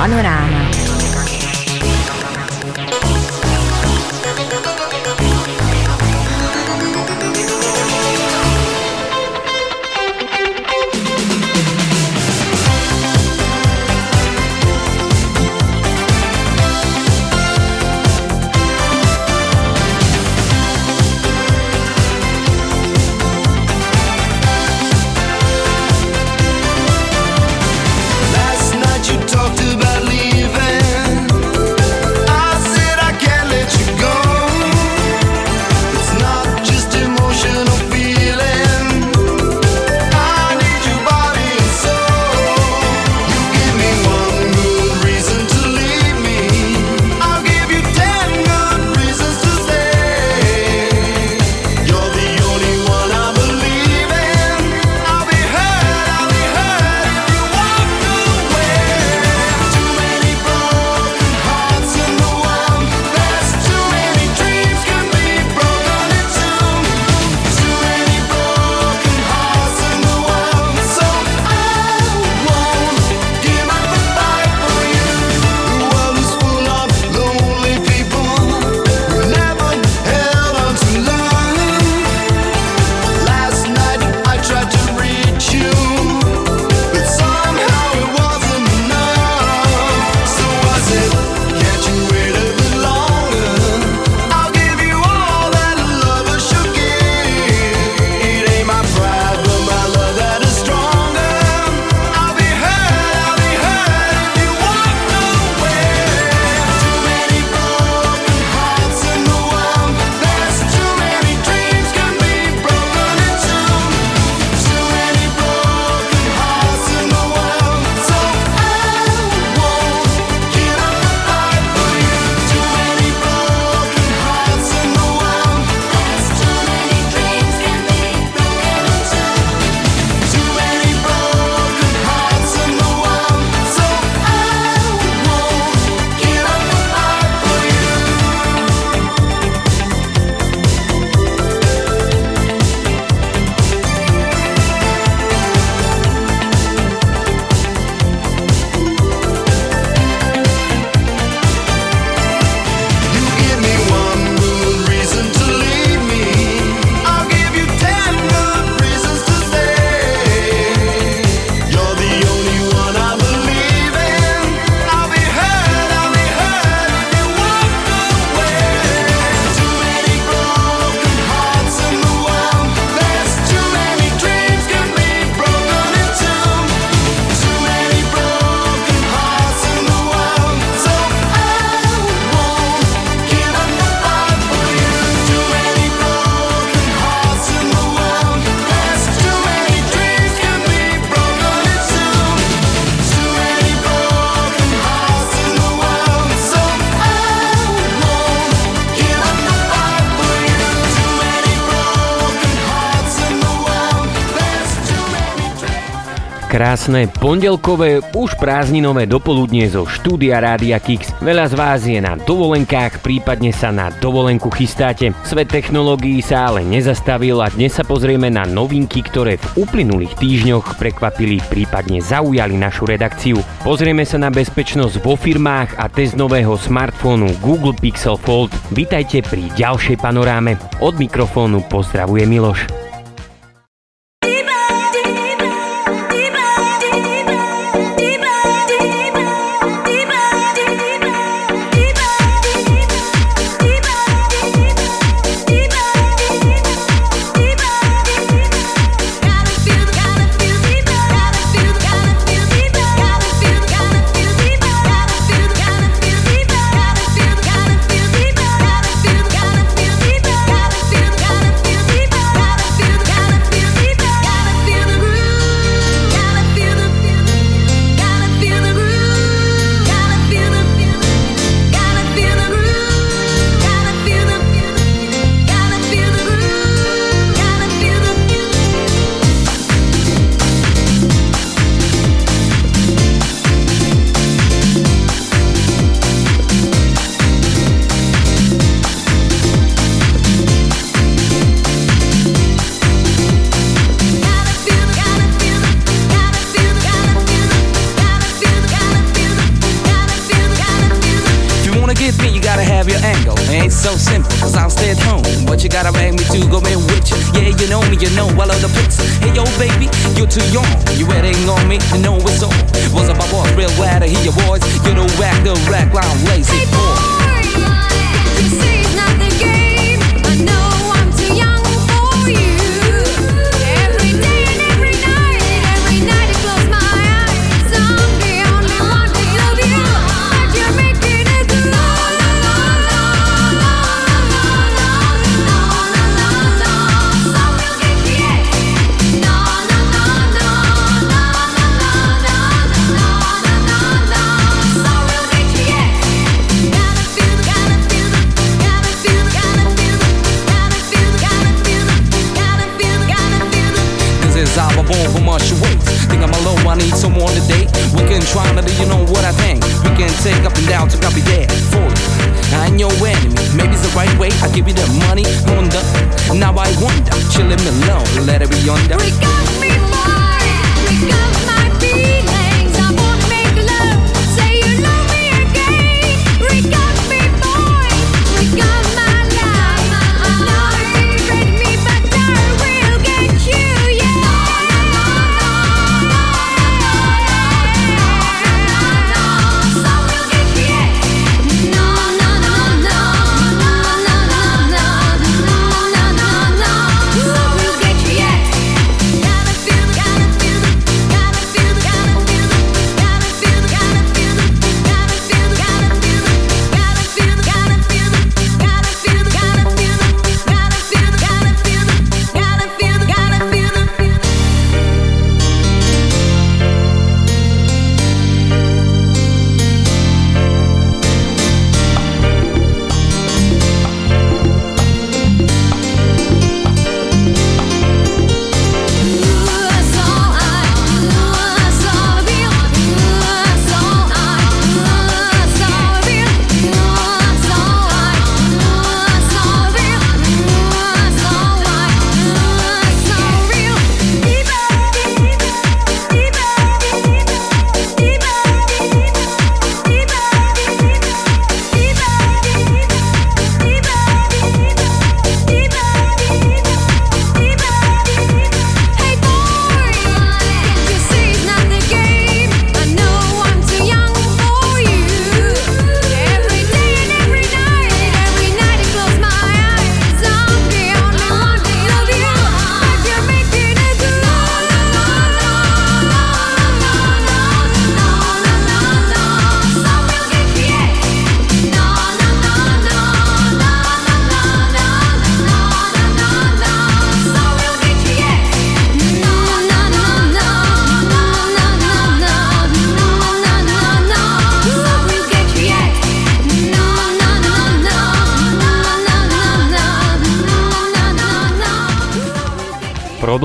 Panoráma. Krásne pondelkové, už prázdninové dopoludnie zo štúdia Rádia Kix. Veľa z vás je na dovolenkách, prípadne sa na dovolenku chystáte. Svet technológií sa ale nezastavil a dnes sa pozrieme na novinky, ktoré v uplynulých týždňoch prekvapili, prípadne zaujali našu redakciu. Pozrieme sa na bezpečnosť vo firmách a test nového smartfónu Google Pixel Fold. Vítajte pri ďalšej panoráme. Od mikrofónu pozdravuje Miloš.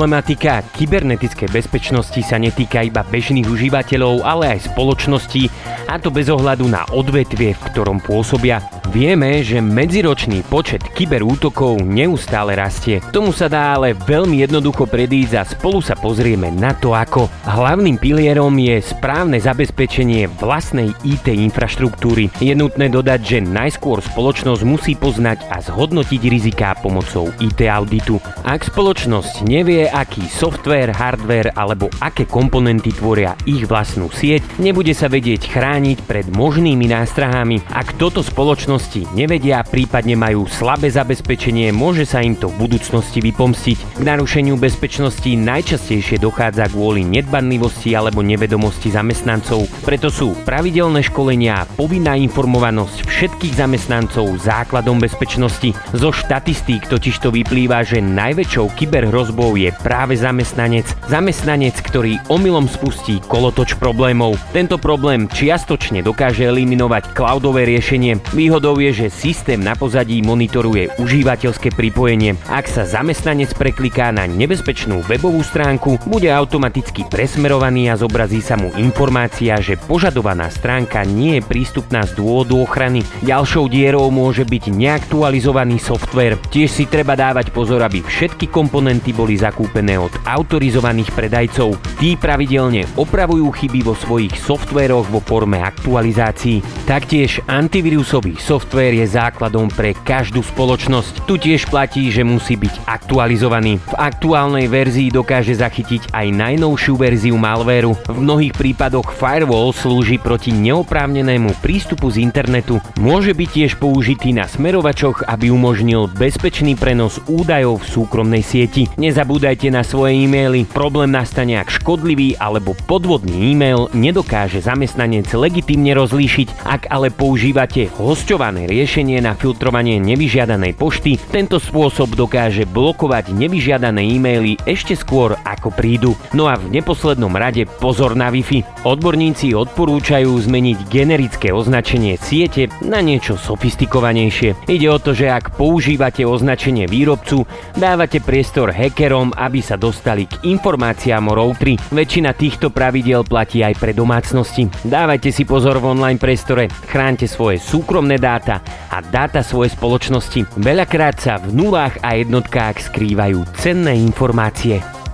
Problematika kybernetickej bezpečnosti sa netýka iba bežných užívateľov, ale aj spoločností, a to bez ohľadu na odvetvie, v ktorom pôsobia. Vieme, že medziročný počet kyberútokov neustále rastie. Tomu sa dá ale veľmi jednoducho predísť a spolu sa pozrieme na to ako. Hlavným pilierom je správne zabezpečenie vlastnej IT infraštruktúry. Je nutné dodať, že najskôr spoločnosť musí poznať a zhodnotiť riziká pomocou IT auditu. Ak spoločnosť nevie, aký software, hardware alebo aké komponenty tvoria ich vlastnú sieť, nebude sa vedieť chrániť pred možnými nástrahami. Ak toto spoločnosti nevedia, prípadne majú slabé zabezpečenie, môže sa im to v budúcnosti vypomstiť. K narušeniu bezpečnosti najčastejšie dochádza kvôli nedbanlivosti alebo nevedomosti zamestnancov. Preto sú pravidelné školenia a povinná informovanosť všetkých zamestnancov základom bezpečnosti. Zo štatistík totiž to vyplýva, že najväčšou kyberhrozbou je práve zamestnanec. Zamestnanec, ktorý omylom spustí kolotoč problémov. Tento problém čiastočne dokáže eliminovať cloudové riešenie. Výhodou je, že systém na pozadí monitoruje užívateľské pripojenie. Ak sa zamestnanec prekliká na nebezpečnú webovú stránku, bude automaticky presmerovaný a zobrazí sa mu informácia, že požadovaná stránka nie je prístupná z dôvodu ochrany. Ďalšou dierou môže byť neaktualizovaný software. Tiež si treba dávať pozor, aby všetky komponenty boli zakúpené od autorizovaných predajcov. Tí pravidelne opravujú chyby vo svojich softvéroch vo forme aktualizácií. Taktiež antivírusový software software je základom pre každú spoločnosť. Tu tiež platí, že musí byť aktualizovaný. V aktuálnej verzii dokáže zachytiť aj najnovšiu verziu malvéru. V mnohých prípadoch firewall slúži proti neoprávnenému prístupu z internetu. Môže byť tiež použitý na smerovačoch, aby umožnil bezpečný prenos údajov v súkromnej sieti. Nezabúdajte na svoje e-maily. Problém nastane, ak škodlivý alebo podvodný e-mail nedokáže zamestnanec legitimne rozlíšiť. Ak ale používate hosťované riešenie na filtrovanie nevyžiadanej pošty, tento spôsob dokáže blokovať nevyžiadané e-maily ešte skôr ako prídu. No a v neposlednom rade pozor na Wi-Fi. Odborníci odporúčajú zmeniť generické označenie siete na niečo sofistikovanejšie. Ide o to, že ak používate označenie výrobcu, dávate priestor hackerom, aby sa dostali k informáciám o routeri. Väčšina týchto pravidiel platí aj pre domácnosti. Dávajte si pozor v online priestore, chránte svoje súkromné dáta a dáta svojej spoločnosti. Veľakrát sa v nulách a jednotkách skrývajú cenné informácie.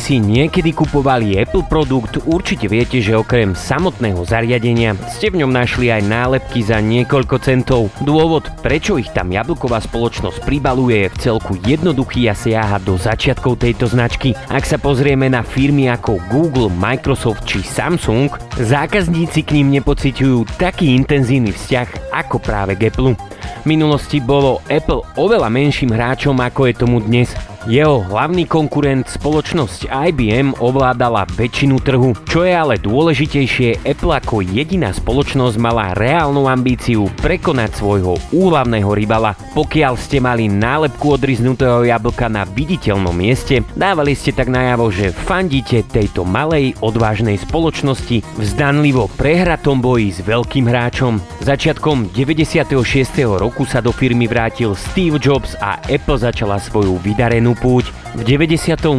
Si niekedy kupovali Apple produkt, určite viete, že okrem samotného zariadenia ste v ňom našli aj nálepky za niekoľko centov. Dôvod, prečo ich tam jablková spoločnosť pribaluje, je v celku jednoduchý a siaha do začiatkov tejto značky. Ak sa pozrieme na firmy ako Google, Microsoft či Samsung, zákazníci k ním nepociťujú taký intenzívny vzťah ako práve k Apple. V minulosti bolo Apple oveľa menším hráčom ako je tomu dnes. Jeho hlavný konkurent spoločnosť IBM ovládala väčšinu trhu. Čo je ale dôležitejšie, Apple ako jediná spoločnosť mala reálnu ambíciu prekonať svojho úhlavného rivala. Pokiaľ ste mali nálepku odriznutého jablka na viditeľnom mieste, dávali ste tak najavo, že fandíte tejto malej odvážnej spoločnosti v zdanlivo prehratom boji s veľkým hráčom. Začiatkom 96. roku sa do firmy vrátil Steve Jobs a Apple začala svoju vydarenú púť. V 98.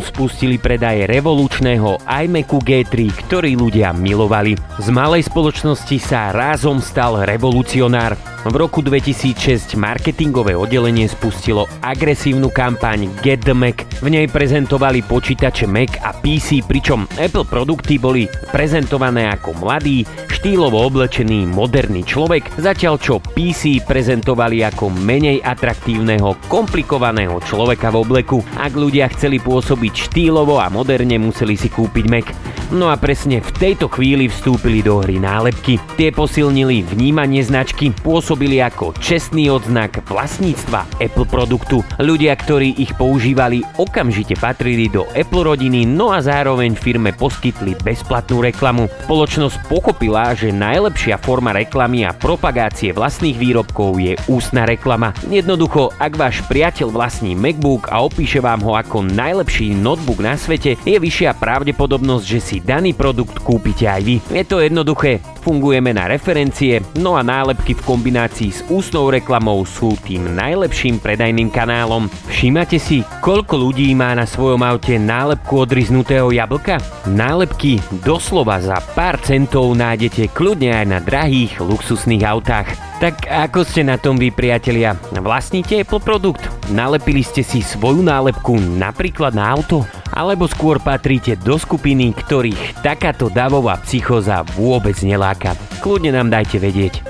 spustili predaje revolučného iMacu G3, ktorý ľudia milovali. Z malej spoločnosti sa rázom stal revolucionár. V roku 2006 marketingové oddelenie spustilo agresívnu kampaň Get the Mac. V nej prezentovali počítače Mac a PC, pričom Apple produkty boli prezentované ako mladý, štýlovo oblečený moderný človek, zatiaľ čo PC prezentovali ako menej atraktívneho, komplikovaného človeka v obleku. Ak ľudia chceli pôsobiť štýlovo a moderne, museli si kúpiť Mac. No a presne v tejto chvíli vstúpili do hry nálepky. Tie posilnili vnímanie značky, pôsobili ako čestný odznak vlastníctva Apple produktu. Ľudia, ktorí ich používali, okamžite patrili do Apple rodiny, no a zároveň firme poskytli bezplatnú reklamu. Spoločnosť pochopila, že najlepšia forma reklamy a propagácie vlastných výrobkov je ústna reklama. Jednoducho, ak váš priateľ vlastní MacBook a opíše vám ho ako najlepší notebook na svete, je vyššia pravdepodobnosť, že si daný produkt kúpite aj vy. Je to jednoduché, fungujeme na referencie, no a nálepky v kombinácii s ústnou reklamou sú tým najlepším predajným kanálom. Všímate si, koľko ľudí má na svojom aute nálepku odriznutého jablka? Nálepky doslova za pár centov nájdete kľudne aj na drahých luxusných autách. Tak ako ste na tom vy priatelia? Vlastníte Apple produkt? Nalepili ste si svoju nálepku napríklad na auto? Alebo skôr patríte do skupiny, ktorých takáto davová psychoza vôbec neláka? Kľudne nám dajte vedieť.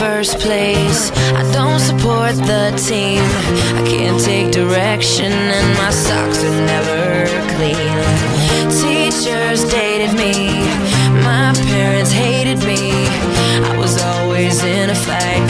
First place. I don't support the team. I can't take direction, and my socks are never clean. Teachers dated me. My parents hated me. I was always in a fight,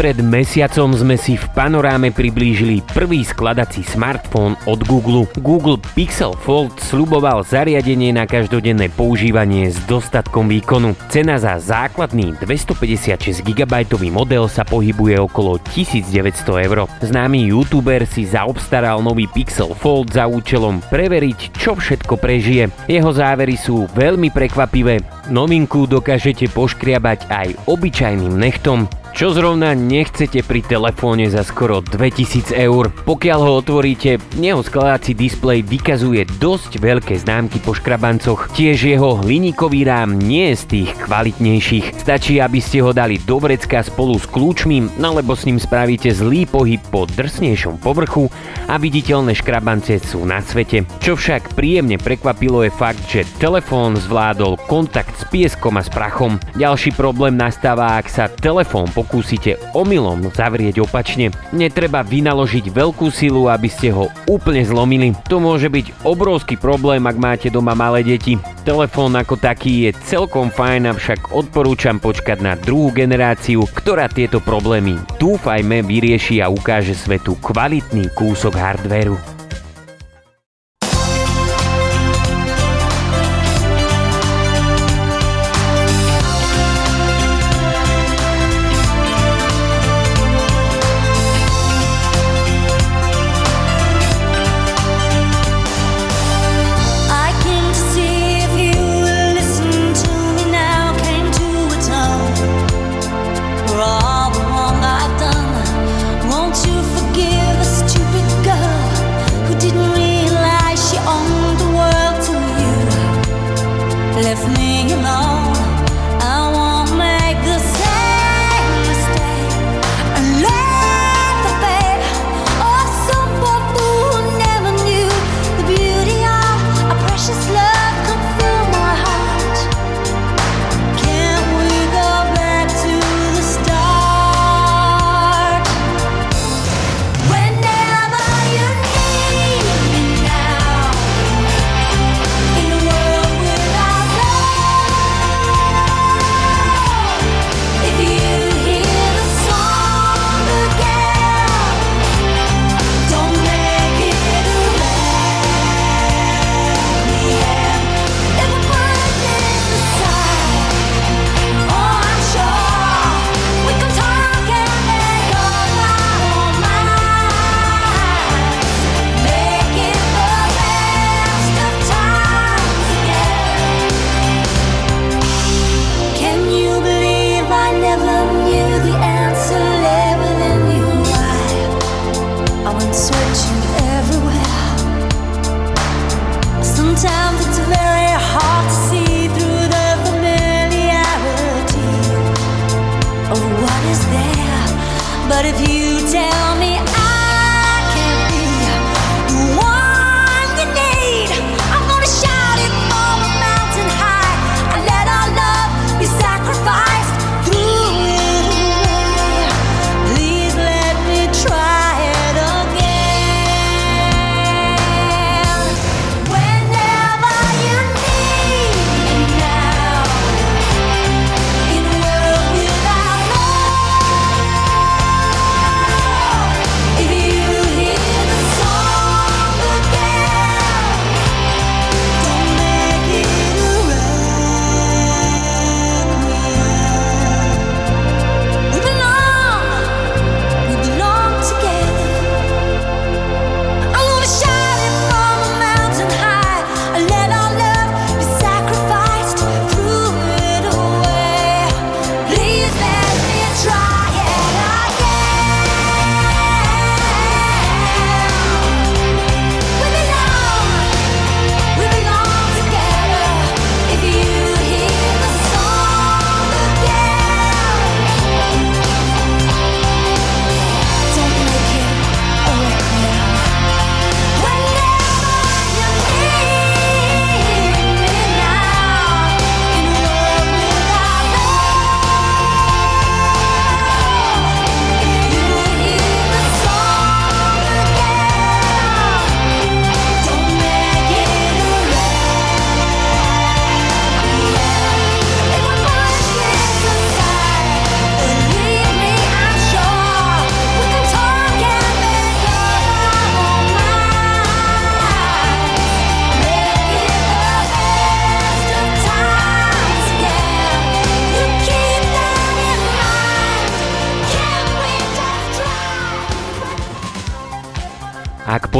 pred mesiacom sme si v panoráme priblížili prvý skladací smartfón od Google. Google Pixel Fold sluboval zariadenie na každodenné používanie s dostatkom výkonu. Cena za základný 256 GB model sa pohybuje okolo 1900 eur. Známy youtuber si zaobstaral nový Pixel Fold za účelom preveriť, čo všetko prežije. Jeho závery sú veľmi prekvapivé. Novinku dokážete poškriabať aj obyčajným nechtom, čo zrovna nechcete pri telefóne za skoro 2000 eur. Pokiaľ ho otvoríte, jeho skladací displej vykazuje dosť veľké známky po škrabancoch. Tiež jeho hliníkový rám nie je z tých kvalitnejších. Stačí, aby ste ho dali do vrecka spolu s kľúčmi, alebo s ním spravíte zlý pohyb po drsnejšom povrchu a viditeľné škrabance sú na svete. Čo však príjemne prekvapilo je fakt, že telefón zvládol kontakt s pieskom a s prachom. Ďalší problém nastáva, ak sa telefón pokúsite omylom zavrieť opačne. Netreba vynaložiť veľkú silu, aby ste ho úplne zlomili. To môže byť obrovský problém, ak máte doma malé deti. Telefón ako taký je celkom fajn, avšak odporúčam počkať na druhú generáciu, ktorá tieto problémy dúfajme vyrieši a ukáže svetu kvalitný kúsok hardvéru.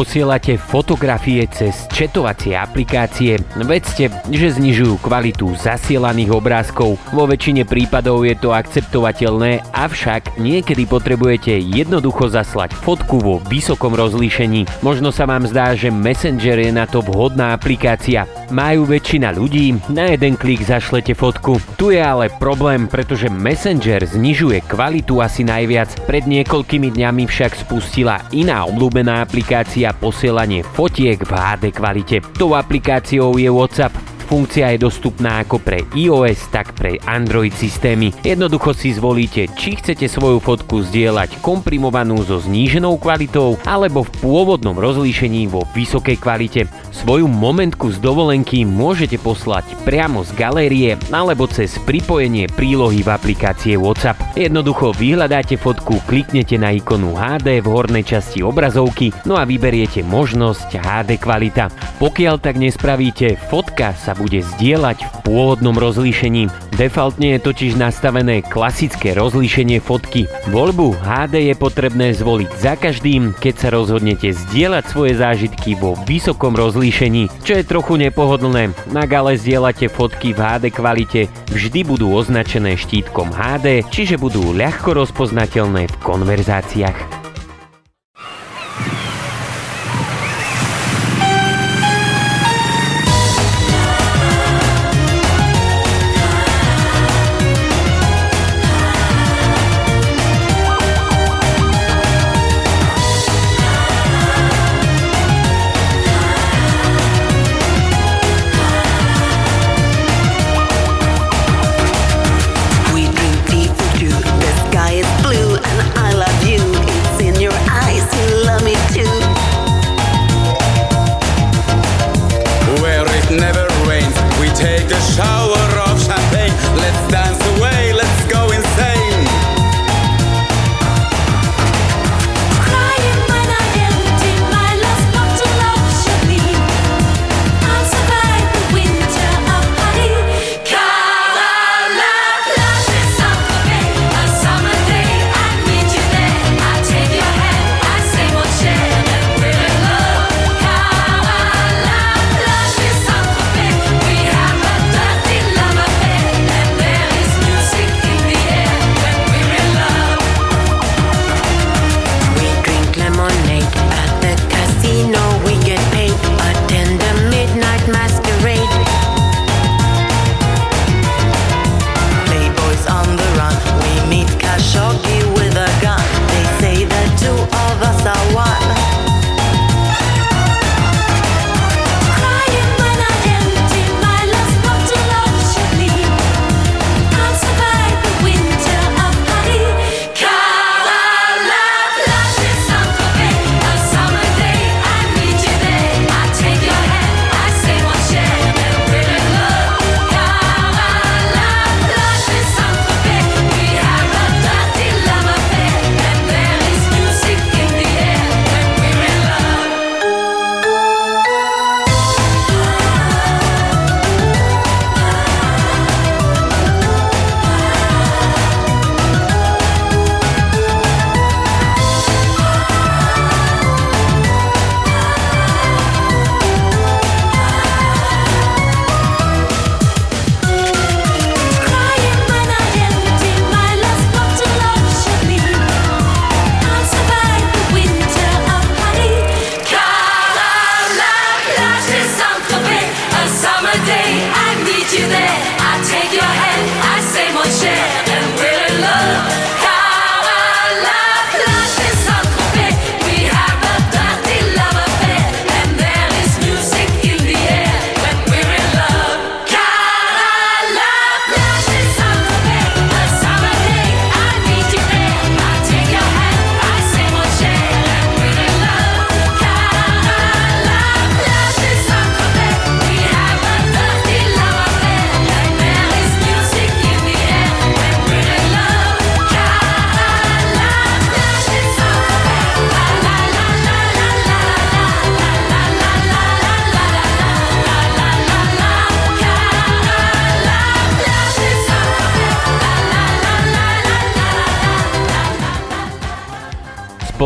Posielate fotografie cez četovacie aplikácie, vedzte, že znižujú kvalitu zasielaných obrázkov. Vo väčšine prípadov je to akceptovateľné, avšak niekedy potrebujete jednoducho zaslať fotku vo vysokom rozlíšení. Možno sa vám zdá, že Messenger je na to vhodná aplikácia. Majú väčšina ľudí, na jeden klik zašlete fotku. Tu je ale problém, pretože Messenger znižuje kvalitu asi najviac. Pred niekoľkými dňami však spustila iná obľúbená aplikácia posielanie fotiek v HD kvalite. Tou aplikáciou je WhatsApp. Funkcia je dostupná ako pre iOS, tak pre Android systémy. Jednoducho si zvolíte, či chcete svoju fotku zdieľať komprimovanú so zníženou kvalitou alebo v pôvodnom rozlíšení vo vysokej kvalite. Svoju momentku z dovolenky môžete poslať priamo z galérie alebo cez pripojenie prílohy v aplikácie WhatsApp. Jednoducho vyhľadáte fotku, kliknete na ikonu HD v hornej časti obrazovky, no a vyberiete možnosť HD kvalita. Pokiaľ tak nespravíte, fotka sa bude zdieľať v pôvodnom rozlíšení. Defaultne je totiž nastavené klasické rozlíšenie fotky. Voľbu HD je potrebné zvoliť za každým, keď sa rozhodnete zdieľať svoje zážitky vo vysokom rozlíšení, čo je trochu nepohodlné. Na gale zdieľate fotky v HD kvalite, vždy budú označené štítkom HD, čiže budú ľahko rozpoznateľné v konverzáciách.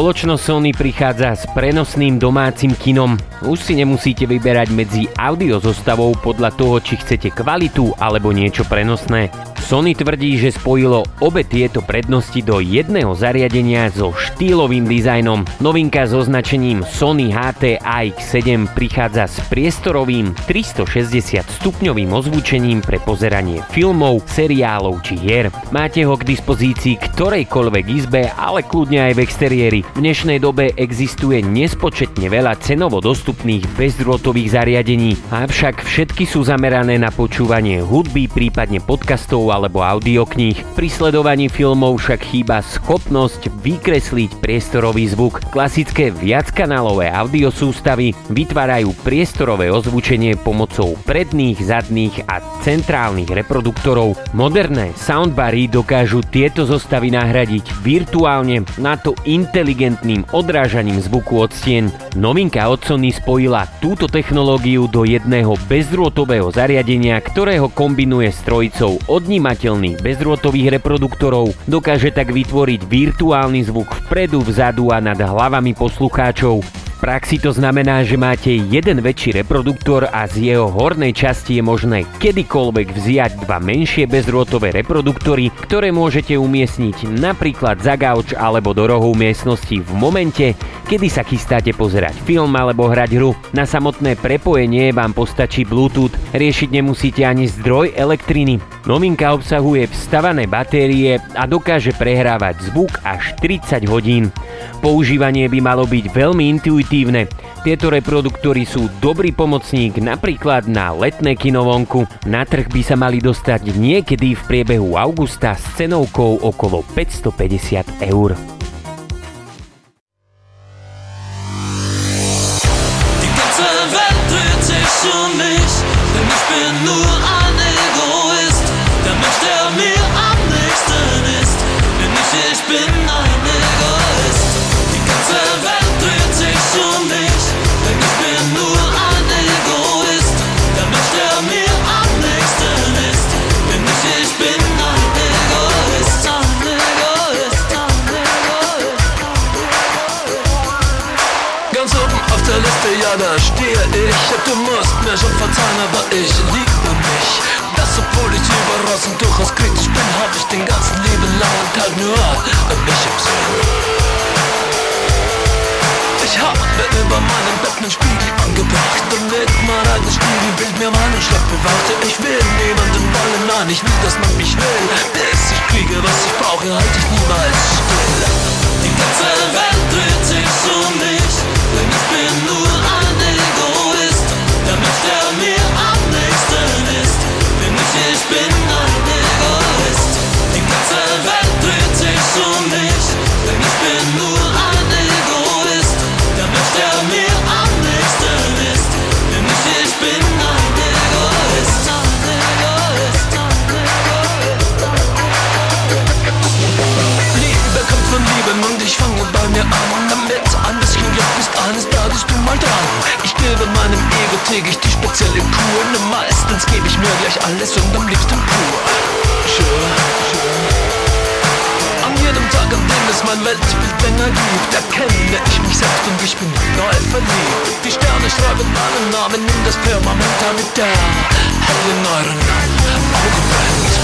Spoločnosť Sony prichádza s prenosným domácim kinom. Už si nemusíte vyberať medzi audio zostavou podľa toho, či chcete kvalitu alebo niečo prenosné. Sony tvrdí, že spojilo obe tieto prednosti do jedného zariadenia so štýlovým dizajnom. Novinka s označením Sony HT AX7 prichádza s priestorovým 360 stupňovým ozvučením pre pozeranie filmov, seriálov či hier. Máte ho k dispozícii ktorejkoľvek izbe, ale kľudne aj v exteriéri. V dnešnej dobe existuje nespočetne veľa cenovo dostupných bezdrôtových zariadení, avšak všetky sú zamerané na počúvanie hudby, prípadne podcastov alebo audiokníh. Pri sledovaní filmov však chýba schopnosť vykresliť priestorový zvuk. Klasické viackanálové audiosústavy vytvárajú priestorové ozvučenie pomocou predných, zadných a centrálnych reproduktorov. Moderné soundbary dokážu tieto zostavy nahradiť virtuálne, na to inteligentným odrážaním zvuku od stien. Novinka od Sony spojila túto technológiu do jedného bezdrôtového zariadenia, ktorého kombinuje s trojicou odnímateľných bezdrôtových reproduktorov. Dokáže tak vytvoriť virtuálny zvuk vpredu, vzadu a nad hlavami poslucháčov praxi to znamená, že máte jeden väčší reproduktor a z jeho hornej časti je možné kedykoľvek vziať dva menšie bezrôtové reproduktory, ktoré môžete umiestniť napríklad za gauč alebo do rohu miestnosti v momente, kedy sa chystáte pozerať film alebo hrať hru. Na samotné prepojenie vám postačí Bluetooth, riešiť nemusíte ani zdroj elektriny. Novinka obsahuje vstavané batérie a dokáže prehrávať zvuk až 30 hodín. Používanie by malo byť veľmi intuitívne. Tieto reproduktory sú dobrý pomocník napríklad na letné kinovonku. Na trh by sa mali dostať niekedy v priebehu augusta s cenovkou okolo 550 eur. Nur an mich im Sinn. Ich hab mir über meinem Bett nen Spiegel angebracht und mit mein eigenes Spiegelbild mir meinen Schlag bewachte. Ich will niemanden wollen, nein, ich will, dass man mich will. Bis ich kriege, was ich brauche, halte ich niemals still. Die ganze Welt dreht sich um täglich die spezielle Kur Ne, Meistens gebe ich mir gleich alles und am liebsten pur Sure, An jedem Tag, an dem es mein Weltbild länger gibt Erkenne ich mich selbst und ich bin neu verliebt. Die Sterne schreiben meinen Namen in das Firmament Damit der hell in euren Augen brennt.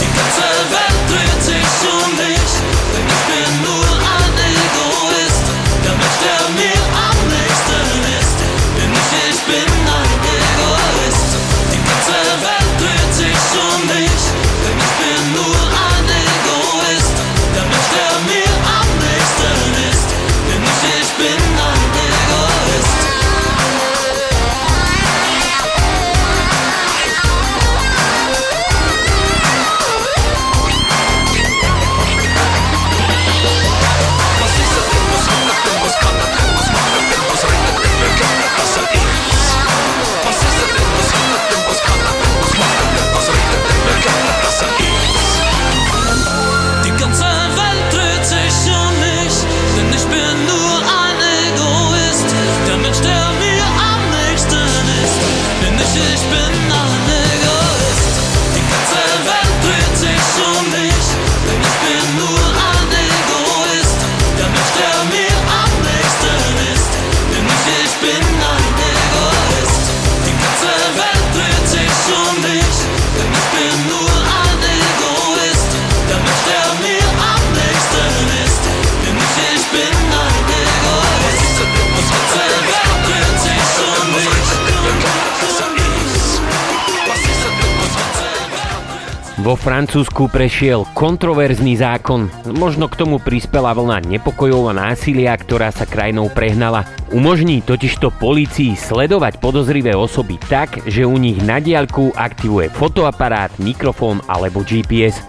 Die ganze Welt dreht sich um mich, denn ich bin Francúzsku prešiel kontroverzný zákon. Možno k tomu prispela vlna nepokojov a násilia, ktorá sa krajinou prehnala. Umožní totižto policii sledovať podozrivé osoby tak, že u nich na diaľku aktivuje fotoaparát, mikrofón alebo GPS.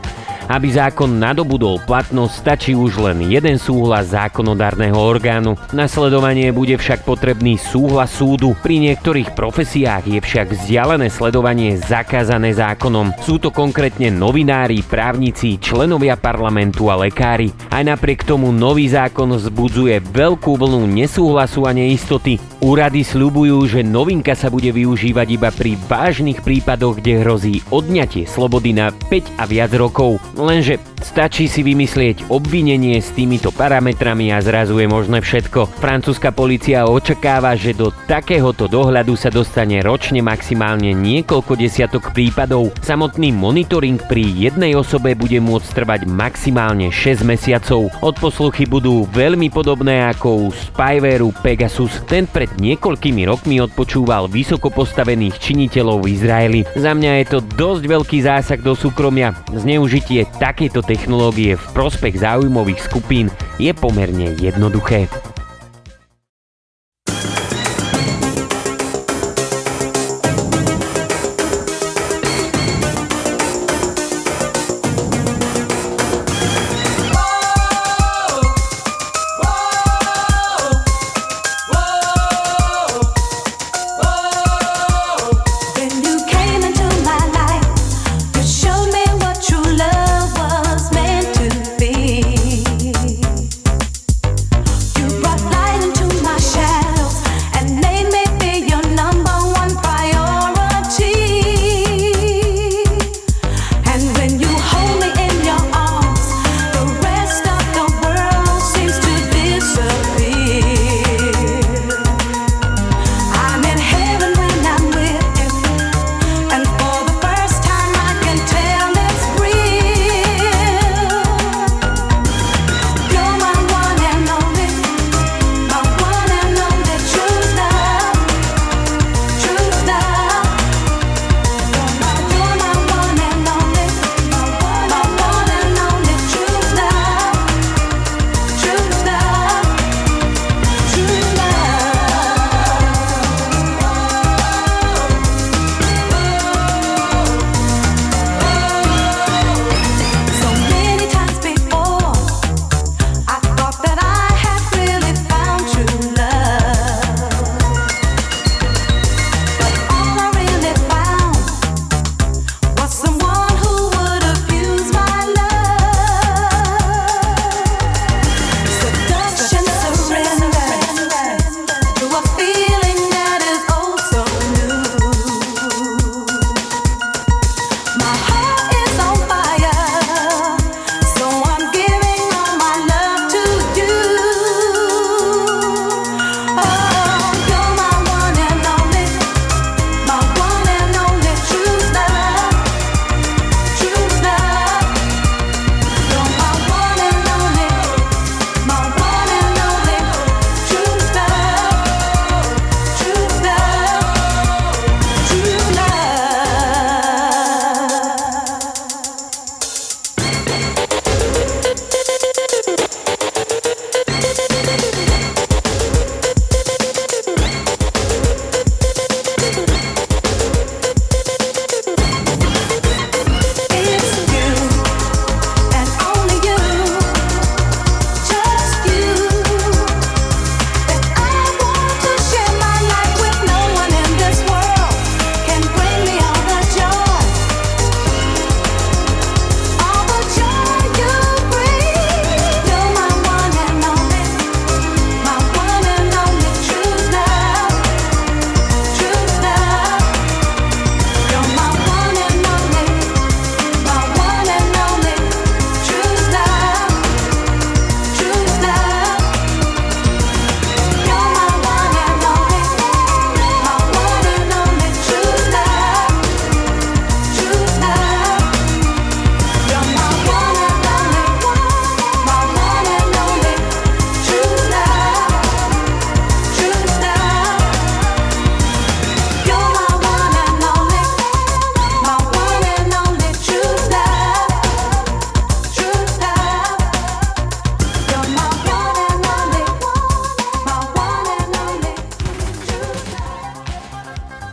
Aby zákon nadobudol platnosť, stačí už len jeden súhlas zákonodárneho orgánu. Nasledovanie bude však potrebný súhlas súdu. Pri niektorých profesiách je však vzdialené sledovanie zakázané zákonom. Sú to konkrétne novinári, právnici, členovia parlamentu a lekári. Aj napriek tomu nový zákon vzbudzuje veľkú vlnu nesúhlasu a neistoty. Úrady sľubujú, že novinka sa bude využívať iba pri vážnych prípadoch, kde hrozí odňatie slobody na 5 a viac rokov. Lenže stačí si vymyslieť obvinenie s týmito parametrami a zrazu je možné všetko. Francúzska policia očakáva, že do takéhoto dohľadu sa dostane ročne maximálne niekoľko desiatok prípadov. Samotný monitoring pri jednej osobe bude môcť trvať maximálne 6 mesiacov. Odposluchy budú veľmi podobné ako u spywareu Pegasus. Ten pred niekoľkými rokmi odpočúval vysoko postavených činiteľov v Izraeli. Za mňa je to dosť veľký zásah do súkromia. Zneužitie takejto technológie v prospech záujmových skupín je pomerne jednoduché.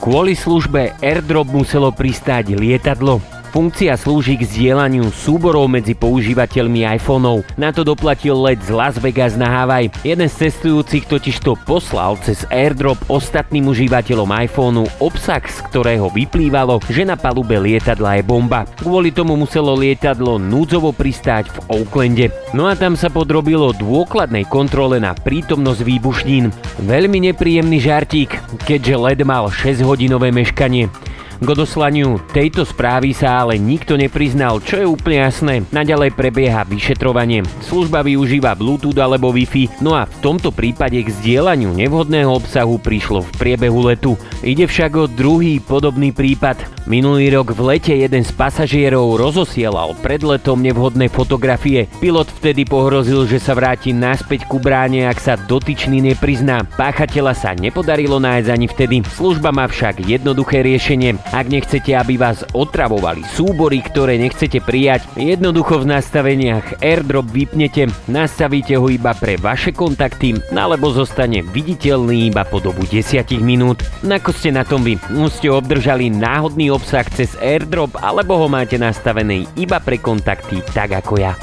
Kvôli službe AirDrop muselo pristáť lietadlo. Funkcia slúži k zdieľaniu súborov medzi používateľmi iPhoneov. Na to doplatil let z Las Vegas na Havaj. Jeden z cestujúcich totiž to poslal cez AirDrop ostatným užívateľom iPhoneu obsah, z ktorého vyplývalo, že na palube lietadla je bomba. Kvôli tomu muselo lietadlo núdzovo pristáť v Oaklande. No a tam sa podrobilo dôkladnej kontrole na prítomnosť výbušnín. Veľmi nepríjemný žartík, keďže led mal 6-hodinové meškanie. K odoslaniu tejto správy sa ale nikto nepriznal, čo je úplne jasné. Naďalej prebieha vyšetrovanie. Služba využíva Bluetooth alebo Wi-Fi, no a v tomto prípade k zdieľaniu nevhodného obsahu prišlo v priebehu letu. Ide však o druhý podobný prípad. Minulý rok v lete jeden z pasažierov rozosielal pred letom nevhodné fotografie. Pilot vtedy pohrozil, že sa vráti naspäť ku bráne, ak sa dotyčný neprizná. Páchateľa sa nepodarilo nájsť ani vtedy. Služba má však jednoduché riešenie. Ak nechcete, aby vás otravovali súbory, ktoré nechcete prijať, jednoducho v nastaveniach AirDrop vypnete, nastavíte ho iba pre vaše kontakty, alebo zostane viditeľný iba po dobu 10 minút. Nako ste na tom vy? Ste obdržali náhodný obsah cez AirDrop, alebo ho máte nastavený iba pre kontakty, tak ako ja.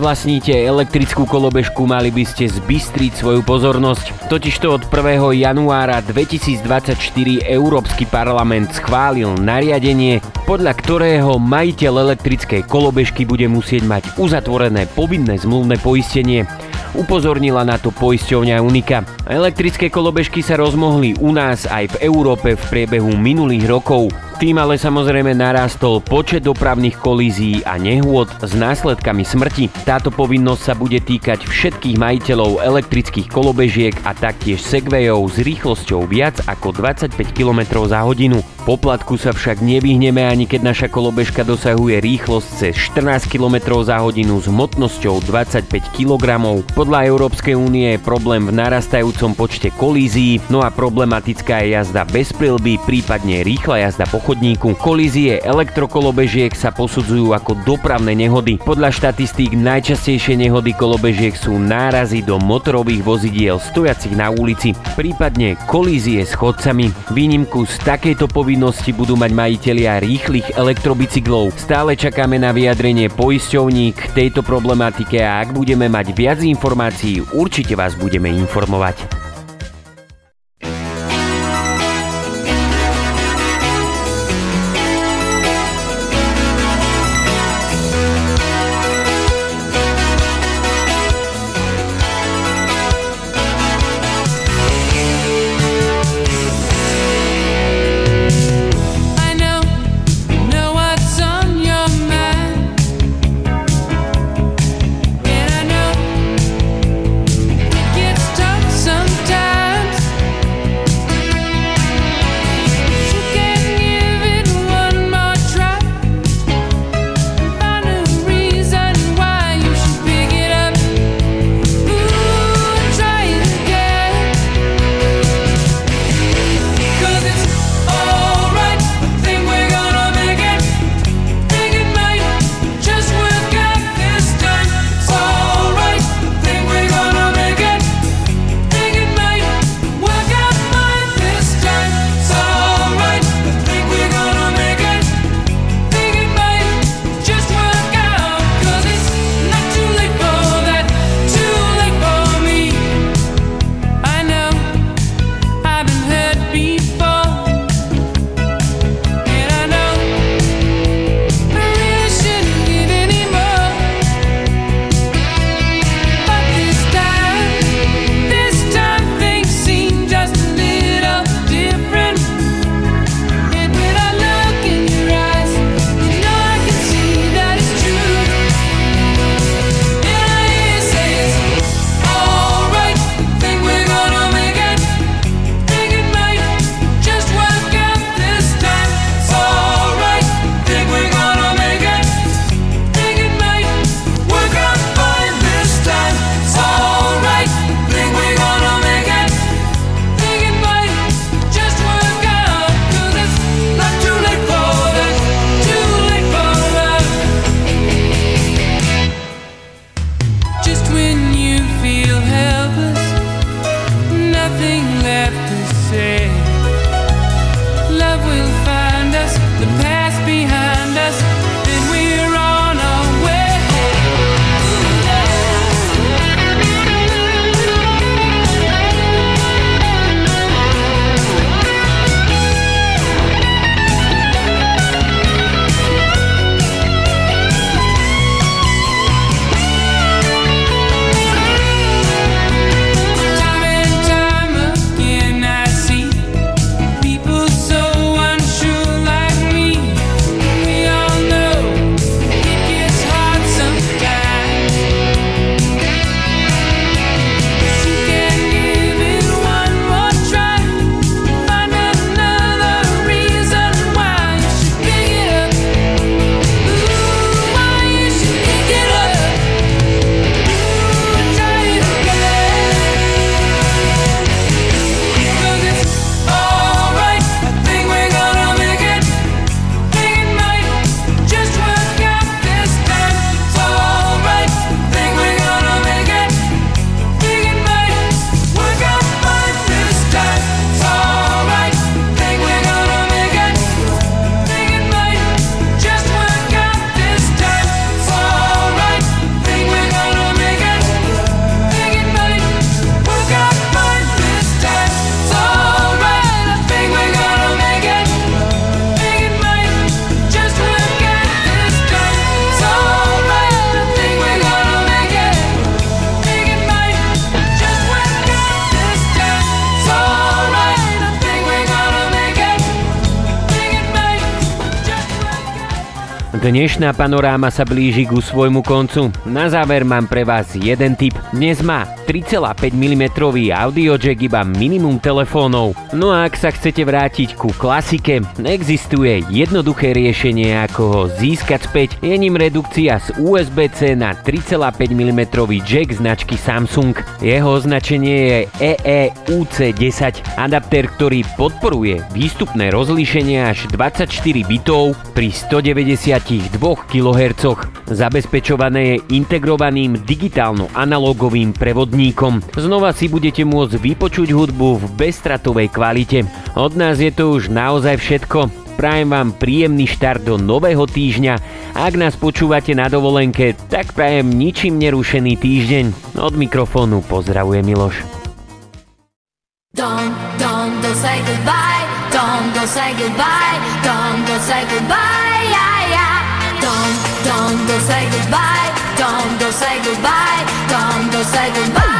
Vlastníte elektrickú kolobežku, mali by ste zbystriť svoju pozornosť. Totižto od 1. januára 2024 Európsky parlament schválil nariadenie, podľa ktorého majiteľ elektrickej kolobežky bude musieť mať uzatvorené povinné zmluvné poistenie. Upozornila na to poisťovňa Unika. Elektrické kolobežky sa rozmohli u nás aj v Európe v priebehu minulých rokov. Tým ale samozrejme narastol počet dopravných kolízií a nehôd s následkami smrti. Táto povinnosť sa bude týkať všetkých majiteľov elektrických kolobežiek a taktiež segwayov s rýchlosťou viac ako 25 km za hodinu. Poplatku sa však nevyhneme ani keď naša kolobežka dosahuje rýchlosť cez 14 km za hodinu s hmotnosťou 25 kg. Podľa Európskej únie je problém v narastajúcom počte kolízií, no a problematická je jazda bez prilby, prípadne rýchla jazda po chodníku. Kolízie elektrokolobežiek sa posudzujú ako dopravné nehody. Podľa štatistík najčastejšie nehody kolobežiek sú nárazy do motorových vozidiel stojacich na ulici, prípadne kolízie s chodcami. Výnimku z takejto povinnosti budú mať majitelia rýchlych elektrobicyklov. Stále čakáme na vyjadrenie poisťovní k tejto problematike a ak budeme mať viac informácií, určite vás budeme informovať. Dnešná panoráma sa blíži ku svojmu koncu. Na záver mám pre vás jeden tip. Dnes má 3,5 mm audio jack iba minimum telefónov. No a ak sa chcete vrátiť ku klasike, existuje jednoduché riešenie ako ho získať späť. Je ním redukcia z USB-C na 3,5 mm jack značky Samsung. Jeho označenie je E EEUC10. Adaptér, ktorý podporuje výstupné rozlíšenie až 24 bitov pri 192 kHz. Zabezpečované je integrovaným digitálno-analogovým prevodníkom. Znova si budete môcť vypočuť hudbu v bezstratovej kvalite. Od nás je to už naozaj všetko. Prajem vám príjemný štart do nového týždňa. Ak nás počúvate na dovolenke, tak prajem ničím nerušený týždeň. Od mikrofónu pozdravuje Miloš. Don't, don't, don't say goodbye. Don't, don't say goodbye. Don't, don't say goodbye. Don't say goodbye. Don't, don't say goodbye. Don't, don't say goodbye.